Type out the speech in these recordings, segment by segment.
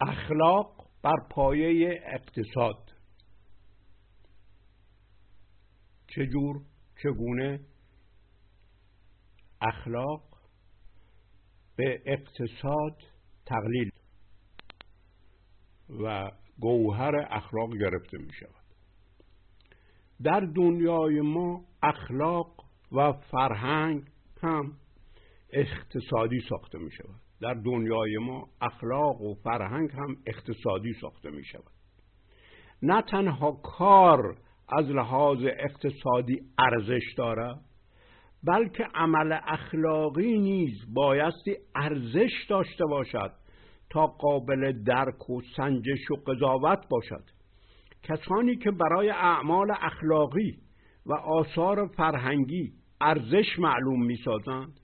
اخلاق بر پایه اقتصاد. چجور چگونه اخلاق به اقتصاد تقلیل و گوهر اخلاق گرفته می شود. در دنیای ما اخلاق و فرهنگ هم اقتصادی ساخته می شود. در دنیای ما اخلاق و فرهنگ هم اقتصادی ساخته می شود. نه تنها کار از لحاظ اقتصادی ارزش دارد بلکه عمل اخلاقی نیز بایستی ارزش داشته باشد تا قابل درک و سنجش و قضاوت باشد. کسانی که برای اعمال اخلاقی و آثار فرهنگی ارزش معلوم می سازند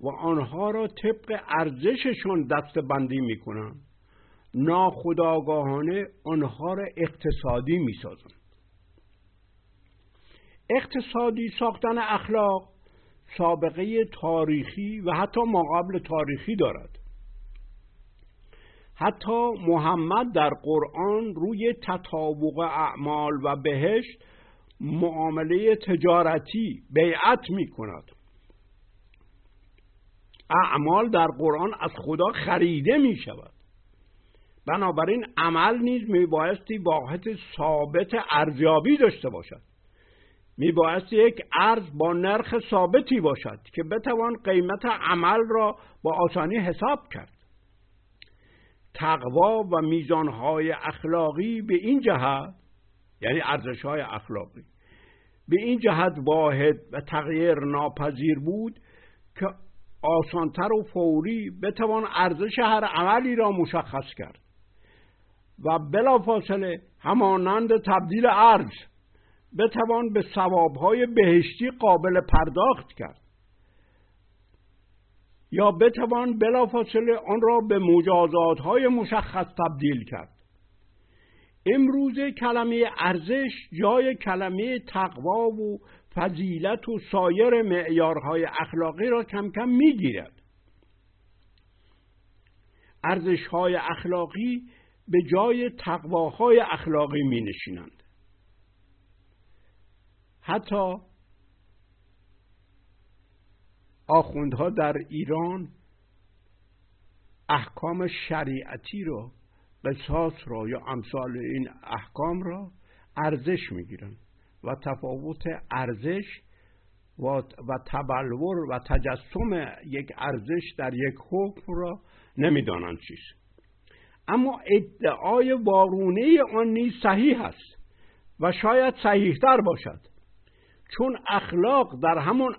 و آنها را طبق ارزششون دست بندی می کنند ناخداگاهانه آنها را اقتصادی می سازند اقتصادی ساختن اخلاق سابقه تاریخی و حتی مقابل تاریخی دارد. حتی محمد در قرآن روی تطابق اعمال و بهشت معامله تجارتی بیعت می کند اعمال در قرآن از خدا خریده می شود. بنابراین عمل نیز می بایستی واحد ثابت ارزیابی داشته باشد. می بایستی یک ارز با نرخ ثابتی باشد که بتوان قیمت عمل را با آسانی حساب کرد. تقوا و میزانهای اخلاقی به این جهت یعنی ارزشهای اخلاقی به این جهت واحد و تغییر ناپذیر بود که آسانتر و فوری بتوان ارزش هر عملی را مشخص کرد. و بلافاصله همانند تبدیل ارز بتوان به ثوابهای بهشتی قابل پرداخت کرد. یا بتوان بلافاصله آن را به مجازات مشخص تبدیل کرد. امروزه کلمه ارزش جای کلمه تقوا و فضیلت و سایر معیارهای اخلاقی را کم کم می‌گیرد. ارزش های اخلاقی به جای تقواهای اخلاقی می نشینند حتی آخوندها در ایران احکام شریعتی را قصاص را یا امثال این احکام را ارزش می‌گیرن و تفاوت ارزش و, تبلور و تجسم یک ارزش در یک حکم را نمی‌دانند چیست اما ادعای وارونه آن نیز صحیح است و شاید صحیحتر باشد. چون اخلاق در همون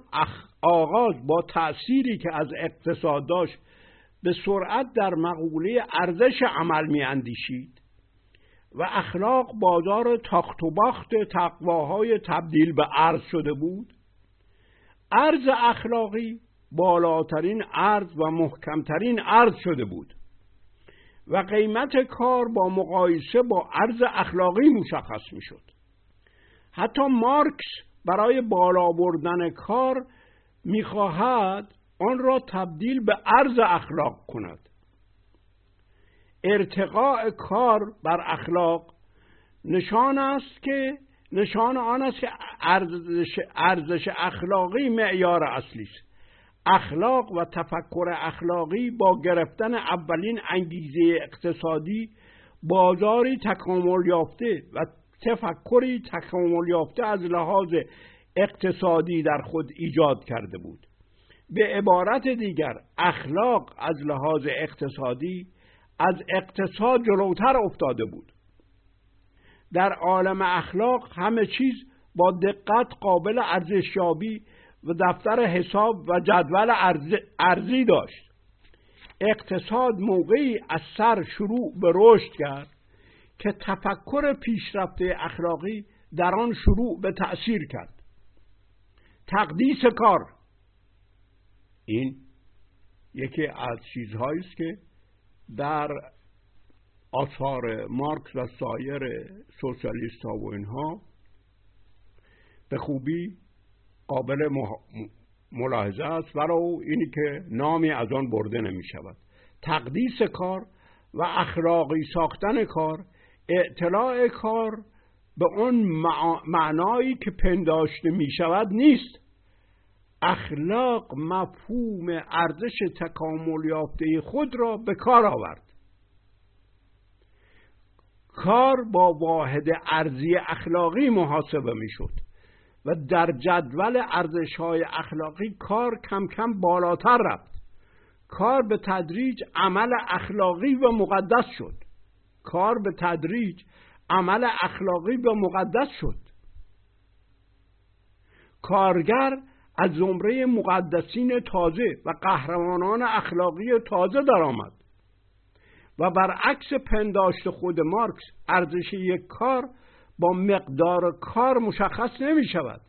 آغاز با تأثیری که از اقتصاد داشت به سرعت در مقوله ارزش عمل می اندیشید و اخلاق بازار تاخت و باخت تقواهای تبدیل به ارز شده بود. ارز اخلاقی بالاترین ارز و محکمترین ارز شده بود و قیمت کار با مقایسه با ارز اخلاقی مشخص می شد حتی مارکس برای بالا بردن کار می‌خواهد آن را تبدیل به ارز اخلاق کند. ارتقاء کار بر اخلاق نشان است که نشان آن است که ارزش, اخلاقی معیار اصلی است. اخلاق و تفکر اخلاقی با گرفتن اولین انگیزه اقتصادی بازاری تکامل یافته و تفکری تکامل یافته از لحاظ اقتصادی در خود ایجاد کرده بود. به عبارت دیگر اخلاق از لحاظ اقتصادی از اقتصاد جلوتر افتاده بود. در عالم اخلاق همه چیز با دقت قابل ارزشیابی و دفتر حساب و جدول ارزی داشت. اقتصاد موقعی از سر شروع به رشد کرد که تفکر پیشرفته اخلاقی در آن شروع به تأثیر کرد. تقدیس کار. این یکی از چیزهایی است که در آثار مارکس و سایر سوسیالیست ها و اینها به خوبی قابل ملاحظه است. ولو اینی که نامی از آن برده نمی شود تقدیس کار و اخلاقی ساختن کار اطلاع کار به اون معنایی که پنداشته می شود نیست. اخلاق مفهوم ارزش تکامل یافته خود را به کار آورد. کار با واحد ارزی اخلاقی محاسبه می شد و در جدول ارزش های اخلاقی کار کم کم بالاتر رفت. کار به تدریج عمل اخلاقی و مقدس شد. کار به تدریج عمل اخلاقی و مقدس شد. کارگر از زمره مقدسین تازه و قهرمانان اخلاقی تازه درآمد. و برعکس پنداشت خود مارکس ارزش یک کار با مقدار کار مشخص نمی شود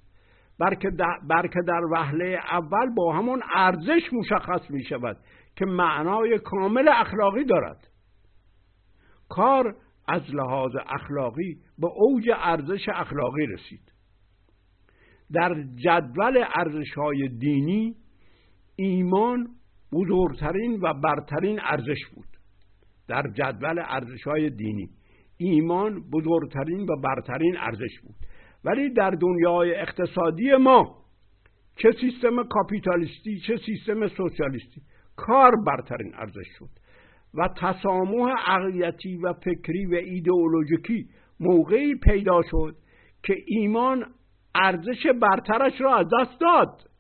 بلکه در وهله اول با همون ارزش مشخص می شود که معنای کامل اخلاقی دارد. کار از لحاظ اخلاقی به اوج ارزش اخلاقی رسید. در جدول ارزش های دینی ایمان بزرگترین و برترین ارزش بود. در جدول ارزش های دینی ایمان بزرگترین و برترین ارزش بود. ولی در دنیای اقتصادی ما چه سیستم کاپیتالیستی چه سیستم سوسیالیستی کار برترین ارزش شد و تسامح عقیدتی و فکری و ایدئولوژیکی موقعی پیدا شد که ایمان ارزش برترش را از دست داد.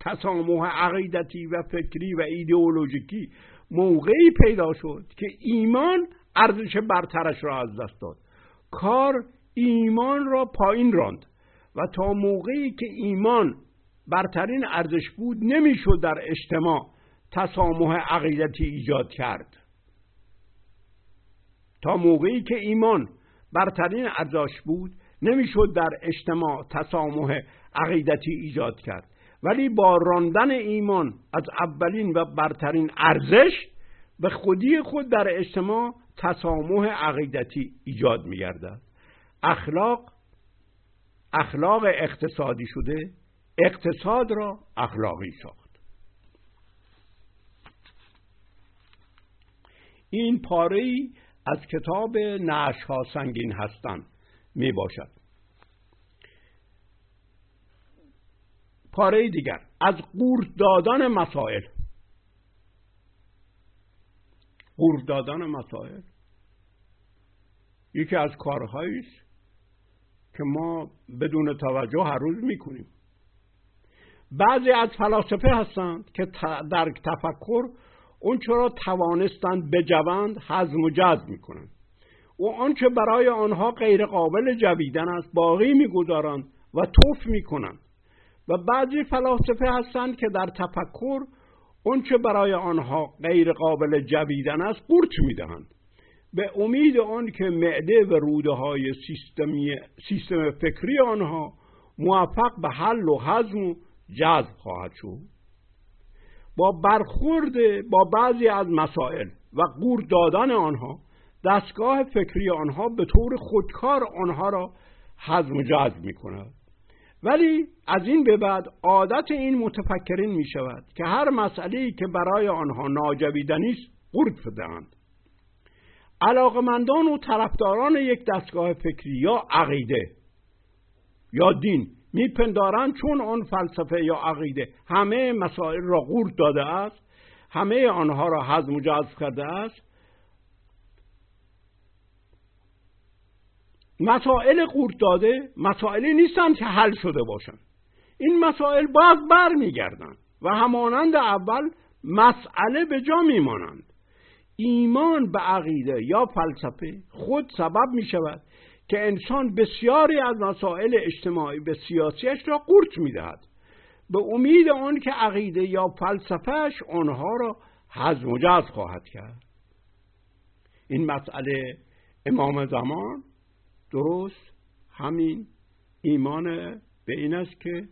تسامح عقیدتی و فکری و ایدئولوژیکی موقعی پیدا شد که ایمان ارزش برترش را از دست داد. کار ایمان را پایین راند و تا موقعی که ایمان برترین ارزش بود نمی‌شد در اجتماع تسامح عقیدتی ایجاد کرد. تا موقعی که ایمان برترین ارزش بود نمی‌شد در اجتماع تسامح عقیدتی ایجاد کرد. ولی با راندن ایمان از اولین و برترین ارزش به خودی خود در اجتماع تسامح عقیدتی ایجاد میگردد. اخلاق اخلاق اقتصادی شده اقتصاد را اخلاقی ساخت. این پاره از کتاب نعش ها سنگین هستند. می باشد پاره دیگر از قورت دادن مسائل. قورت دادن مسائل. یکی از کارهایی است که ما بدون توجه هر روز می‌کنیم. بعضی از فلاسفه هستند که در تفکر اون را توانستند بجوند حزم و جذب می‌کنند. و آنچه برای آنها غیر قابل جویدن است باقی می‌گذارند و توف می‌کنند. و بعضی فلاسفه هستند که در تفکر اونچه برای آنها غیر قابل جویدن است قورت می‌دهند. به امید آن که معده و روده های سیستم فکری آنها موفق به حل و حزم و جذب خواهد شد. با برخورد با بعضی از مسائل و قور دادن آنها دستگاه فکری آنها به طور خودکار آنها را حزم و جذب می کند ولی از این به بعد عادت این متفکرین می شود که هر مسئله که برای آنها ناجویدنی است قورت بدهند. علاقمندان و طرفداران یک دستگاه فکری یا عقیده یا دین میپندارند چون آن فلسفه یا عقیده همه مسائل را قورت داده است همه آنها را حزم و جذب کرده است مسائل قورت داده مسائلی نیستند که حل شده باشند این مسائل باز بر میگردند و همانند اول مسئله به جا میمانند. ایمان به عقیده یا فلسفه خود سبب می شود که انسان بسیاری از مسائل اجتماعی به سیاسیش را قورت می دهد به امید آن که عقیده یا فلسفهش آنها را حزم و خواهد کرد. این مسئله امام زمان درست همین ایمان به این است که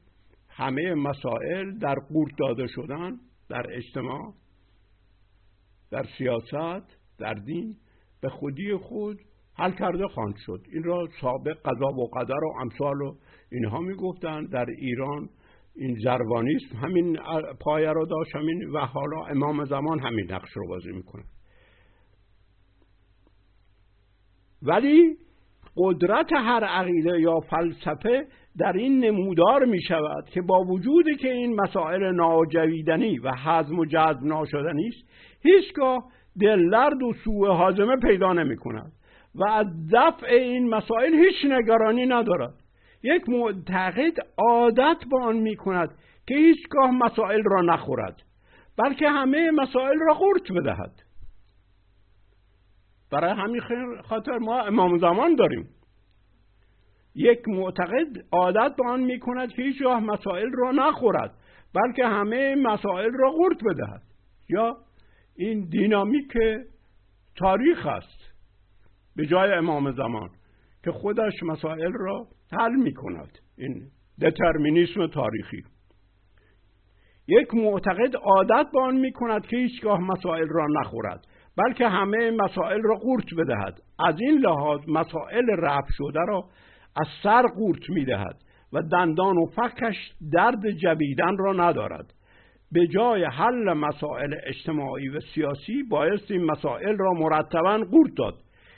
همه مسائل در قورت داده شدن در اجتماع در سیاست در دین به خودی خود حل کرده خواهند شد. این را سابق قضا و قدر و امثال و اینها می‌گفتن در ایران این زروانیسم همین پایه را داشت همین و حالا امام زمان همین نقش رو بازی می‌کنه. ولی قدرت هر عقیده یا فلسفه در این نمودار می شود که با وجودی که این مسائل ناجویدنی و حزم و جذب ناشدنی است هیچگاه دلرد و سوء حازمه پیدا نمی کند و از دفع این مسائل هیچ نگرانی ندارد. یک معتقد عادت با آن می کند که هیچگاه مسائل را نخورد بلکه همه مسائل را قورت بدهد. برای همین خاطر ما امام زمان داریم. یک معتقد عادت به آن می کند که هیچ مسائل را نخورد بلکه همه مسائل را قورت بدهد. یا این دینامیک تاریخ است به جای امام زمان که خودش مسائل را حل می کند این دترمینیسم تاریخی. یک معتقد عادت به آن می کند که هیچگاه مسائل را نخورد. بلکه همه مسائل را قورت بدهد. از این لحاظ مسائل رفع شده را از سر قورت می دهد و دندان و فکش درد جویدن را ندارد. به جای حل مسائل اجتماعی و سیاسی باید این مسائل را مرتبا قورت داد.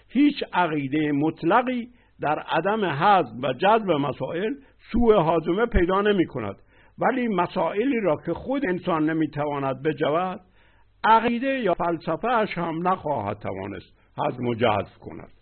هیچ عقیده مطلقی در عدم حزم و جذب مسائل سوء حازمه پیدا نمی کند ولی مسائلی را که خود انسان نمی‌تواند بجود عقیده یا فلسفه اش هم نخواهد توانست حزم و جذب کند.